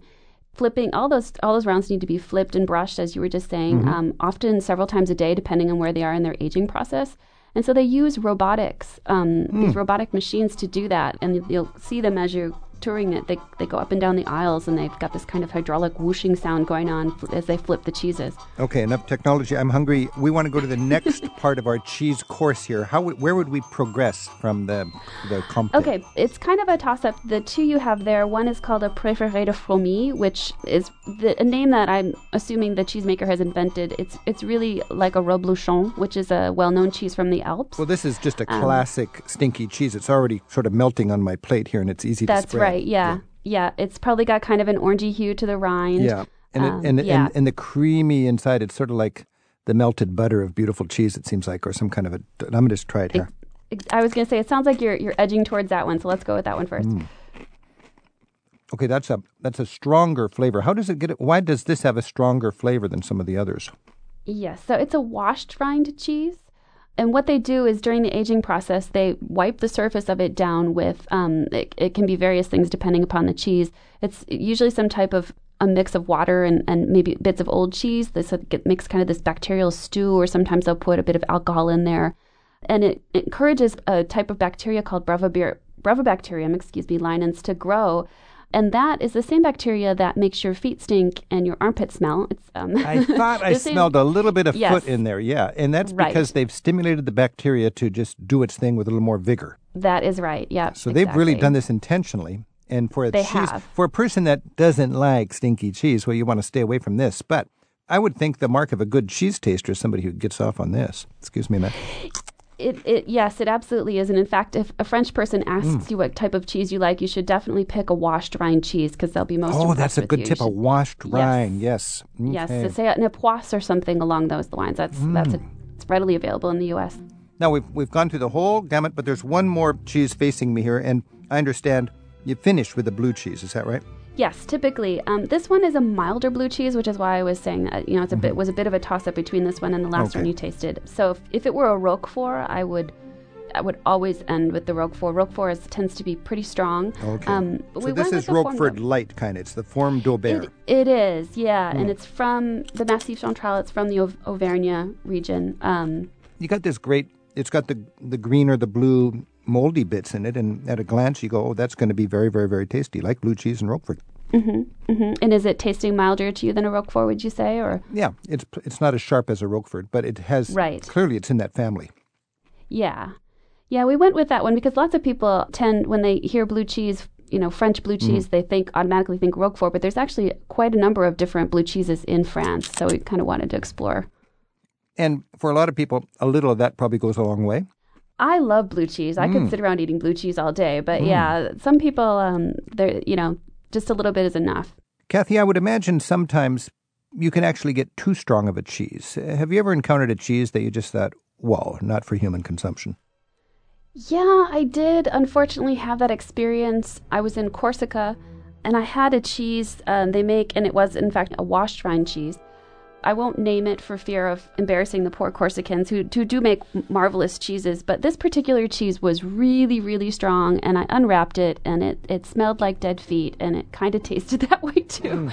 flipping all those all those rounds need to be flipped and brushed as you were just saying um, often several times a day depending on where they are in their aging process. And so they use robotics um, these robotic machines to do that and you'll see them as you're touring it they, they go up and down the aisles and they've got this kind of hydraulic whooshing sound going on as they flip the cheeses okay, enough technology. I'm hungry. We want to go to the next part of our cheese course here. How where would we progress from the the Comte? Okay, it's kind of a toss up. The two you have there, one is called a préféré de Fromy, which is the, a name that I'm assuming the cheesemaker has invented. It's it's really like a reblochon, which is a well known cheese from the Alps. Well, this is just a Um, classic stinky cheese. It's already sort of melting on my plate here, and it's easy to spread. right, yeah. yeah. It's probably got kind of an orangey hue to the rind. Yeah, and Um, it, and, yeah. and and the creamy inside. It's sort of like the melted butter of beautiful cheese. It seems like, or some kind of a. I'm gonna just try it here. Ex- I was going to say, it sounds like you're you're edging towards that one, so let's go with that one first. Mm. Okay, that's a that's a stronger flavor. How does it get it? Why does this have a stronger flavor than some of the others? Yes, so it's a washed rind cheese. And what they do is during the aging process, they wipe the surface of it down with, um, it, it can be various things depending upon the cheese. It's usually some type of a mix of water and, and maybe bits of old cheese. This makes kind of this bacterial stew, or sometimes they'll put a bit of alcohol in there. And it, encourages a type of bacteria called Bravobir- Brevibacterium, excuse me, linens to grow. And that is the same bacteria that makes your feet stink and your armpit smell. It's um, I thought I same- smelled a little bit of Yes. foot in there, yeah. And that's Right. because they've stimulated the bacteria to just do its thing with a little more vigor. That is right. Yeah. So they've really done this intentionally. And for a They cheese, have. for a person that doesn't like stinky cheese, well, you want to stay away from this. But I would think the mark of a good cheese taster is somebody who gets off on this. Excuse me, man. It, it yes, it absolutely is. And in fact, if a French person asks Mm. you what type of cheese you like, you should definitely pick a washed rind cheese because they'll be most. Oh, that's a good tip. A washed Yes. rind, yes. Yes, Okay. to say an epoisse or something along those lines. That's that's a, it's readily available in the U.S. Now we've we've gone through the whole gamut, but there's one more cheese facing me here, and I understand you finished with the blue cheese. Is that right? Yes, typically. Um, this one is a milder blue cheese, which is why I was saying, uh, you know, it's a bit was a bit of a toss up between this one and the last Mm-hmm. Okay. one you tasted. So if, if it were a Roquefort, I would. I would always end with the Roquefort. Roquefort is, tends to be pretty strong. Okay. Um, but so we this is Roquefort light kind. It's the Fourme d'Ambert. It, it is, yeah, Hmm. and it's from the Massif Central. It's from the Au- Auvergne region. Um, you got this great. It's got the the green or the blue moldy bits in it, and at a glance you go, "Oh, that's going to be very, very, very tasty, like blue cheese and Roquefort." Mm-hmm, And is it tasting milder to you than a Roquefort? Would you say, or Yeah, it's it's not as sharp as a Roquefort, but it has Right. Clearly, it's in that family. Yeah. Yeah, we went with that one because lots of people tend, when they hear blue cheese, you know, French blue cheese, they think automatically think Roquefort, but there's actually quite a number of different blue cheeses in France. So we kind of wanted to explore. And for a lot of people, a little of that probably goes a long way. I love blue cheese. I could sit around eating blue cheese all day, but yeah, some people, um, they're, you know, just a little bit is enough. Kathy, I would imagine sometimes you can actually get too strong of a cheese. Have you ever encountered a cheese that you just thought, "Whoa, not for human consumption"? Yeah, I did unfortunately have that experience. I was in Corsica and I had a cheese um, they make, and it was in fact a washed rind cheese. I won't name it for fear of embarrassing the poor Corsicans who, who do make marvelous cheeses, but this particular cheese was really, really strong, and I unwrapped it, and it, it smelled like dead feet, and it kind of tasted that way too.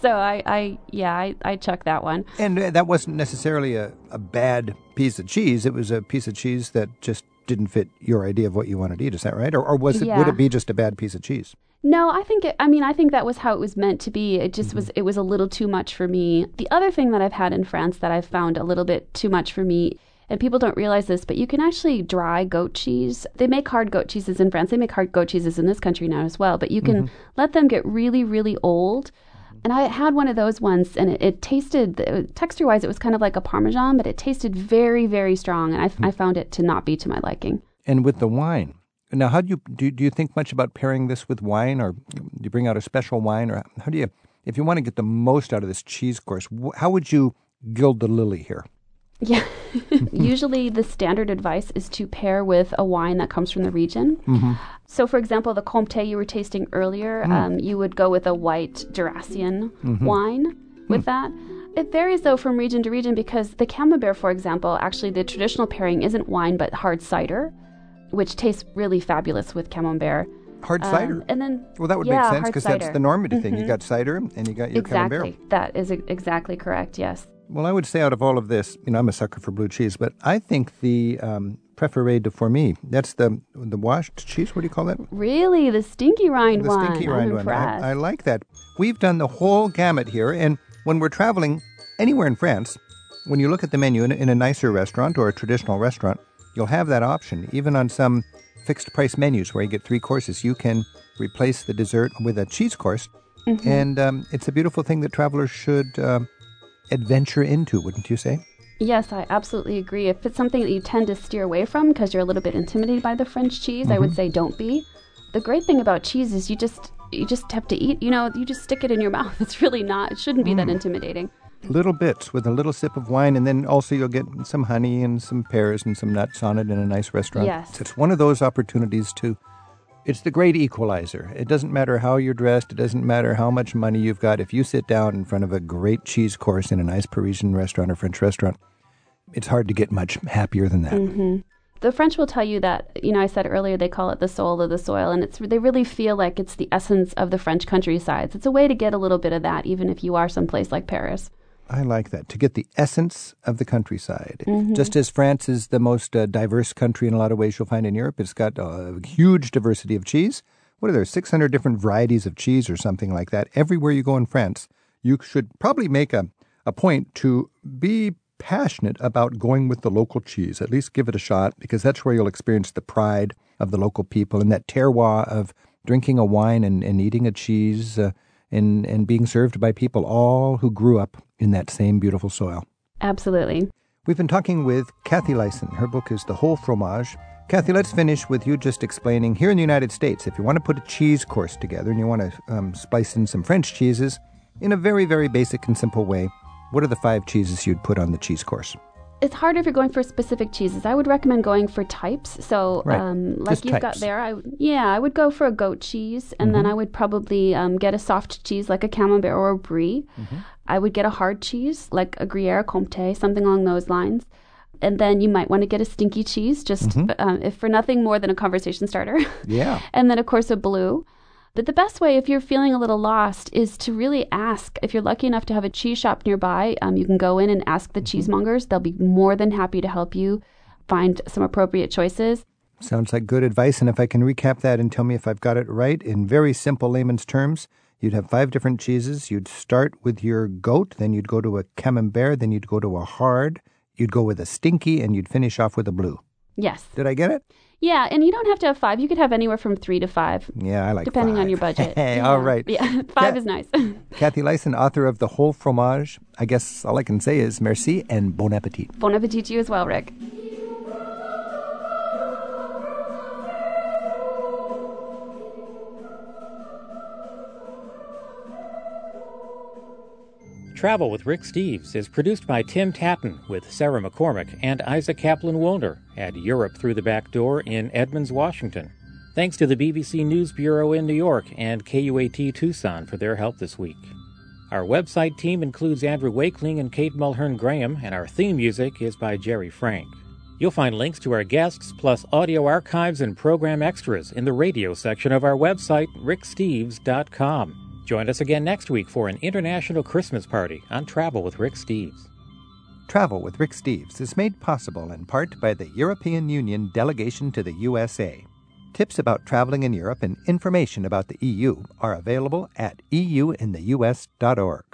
So I, I yeah, I, I chucked that one. And uh, that wasn't necessarily a, a bad piece of cheese. It was a piece of cheese that just didn't fit your idea of what you wanted to eat. Is that right? Or, or was it? Would it be just a bad piece of cheese? No, I think it, I mean I think that was how it was meant to be. It just mm-hmm. was it was a little too much for me. The other thing that I've had in France that I've found a little bit too much for me and people don't realize this, but you can actually dry goat cheese. They make hard goat cheeses in France. They make hard goat cheeses in this country now as well, but you can mm-hmm. let them get really really old. And I had one of those once, and it, it tasted texture wise, it was kind of like a parmesan, but it tasted very, very strong, and I, I mm. found it to not be to my liking. And with the wine. Now, how do you do? Do you think much about pairing this with wine, or do you bring out a special wine, or how do you? If you want to get the most out of this cheese course, how would you gild the lily here? Yeah. Usually, the standard advice is to pair with a wine that comes from the region. Mm-hmm. So, for example, the Comté you were tasting earlier, Mm. um, you would go with a white Jurassian Mm-hmm. wine Mm. with that. It varies though from region to region because the Camembert, for example, actually the traditional pairing isn't wine but hard cider, which tastes really fabulous with Camembert. Hard Um, cider. and then Well, that would yeah, make sense because that's the Normandy thing. You Mhm. got cider and you got your exactly. Camembert. That is exactly correct. Yes. Well, I would say out of all of this, you know, I'm a sucker for blue cheese, but I think the um, préféré de fourmi, that's the the washed cheese. What do you call that? Really, the stinky rind the one. The stinky rind one. I, I like that. We've done the whole gamut here, and when we're traveling anywhere in France, when you look at the menu in, in a nicer restaurant or a traditional restaurant, you'll have that option. Even on some fixed price menus where you get three courses, you can replace the dessert with a cheese course, Mm-hmm. and um, it's a beautiful thing that travelers should um adventure into, wouldn't you say? Yes, I absolutely agree. If it's something that you tend to steer away from because you're a little bit intimidated by the French cheese, I Mm-hmm. would say don't be. The great thing about cheese is you just you just have to eat. You know, you just stick it in your mouth. It's really not. It shouldn't be that Mm. intimidating. Little bits with a little sip of wine, and then also you'll get some honey and some pears and some nuts on it in a nice restaurant. Yes. It's one of those opportunities to. It's the great equalizer. It doesn't matter how you're dressed, it doesn't matter how much money you've got. If you sit down in front of a great cheese course in a nice Parisian restaurant or French restaurant, it's hard to get much happier than that. Mm-hmm. The French will tell you that, you know, I said earlier they call it the soul of the soil, and it's they really feel like it's the essence of the French countrysides. It's a way to get a little bit of that, even if you are someplace like Paris. I like that. To get the essence of the countryside. Mm-hmm. Just as France is the most uh, diverse country in a lot of ways you'll find in Europe, it's got a huge diversity of cheese. what are there, 600 different varieties of cheese or something like that. Everywhere you go in France, you should probably make a, a point to be passionate about going with the local cheese. At least give it a shot because that's where you'll experience the pride of the local people and that terroir of drinking a wine and, and eating a cheese uh, and, and being served by people all who grew up in that same beautiful soil. Absolutely. We've been talking with Kathy Lison. Her book is The Whole Fromage. Kathy, let's finish with you just explaining here in the United States, if you want to put a cheese course together and you want to um, splice in some French cheeses in a very, very basic and simple way, what are the five cheeses you'd put on the cheese course? It's harder if you're going for specific cheeses. I would recommend going for types. So, Right. um, like Just you've got there, I yeah, I would go for a goat cheese, and Mm-hmm. then I would probably um, get a soft cheese like a camembert or a brie. Mm-hmm. I would get a hard cheese like a Gruyere Comté, something along those lines. And then you might want to get a stinky cheese, just Mm-hmm. um, if for nothing more than a conversation starter. Yeah. and then of course a blue. But the best way, if you're feeling a little lost, is to really ask. If you're lucky enough to have a cheese shop nearby, um, you can go in and ask the cheesemongers. They'll be more than happy to help you find some appropriate choices. Sounds like good advice. And if I can recap that and tell me if I've got it right in very simple layman's terms, you'd have five different cheeses. You'd start with your goat, then you'd go to a camembert, then you'd go to a hard, you'd go with a stinky, and you'd finish off with a blue. Yes. Did I get it? Yeah, and you don't have to have five. You could have anywhere from three to five, Yeah, I like depending on your budget. Hey, yeah. all right. Yeah, five is nice. Kathy Lison, author of The Whole Fromage. I guess all I can say is merci and bon appetit. bon appetit to you as well, Rick. Travel with Rick Steves is produced by Tim Tattan with Sarah McCormick and Isaac Kaplan Woolner at Europe Through the Back Door in Edmonds, Washington. Thanks to the BBC News Bureau in New York and KUAT Tucson for their help this week. Our website team includes Andrew Wakeling and Kate Mulhern Graham, and our theme music is by Jerry Frank. You'll find links to our guests plus audio archives and program extras in the radio section of our website, ricksteves.com. Join us again next week for an international Christmas party on Travel with Rick Steves. Travel with Rick Steves is made possible in part by the European Union delegation to the USA. Tips about traveling in Europe and information about the EU are available at euintheus.org.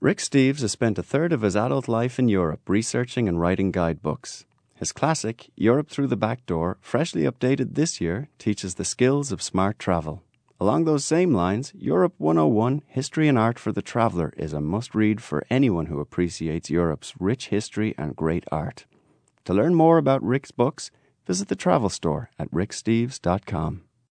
Rick Steves has spent a third of his adult life in Europe researching and writing guidebooks. His classic, Europe Through the Back Door, freshly updated this year, teaches the skills of smart travel. Along those same lines, Europe 101 History and Art for the Traveller is a must read for anyone who appreciates Europe's rich history and great art. To learn more about Rick's books, visit the travel store at ricksteves.com.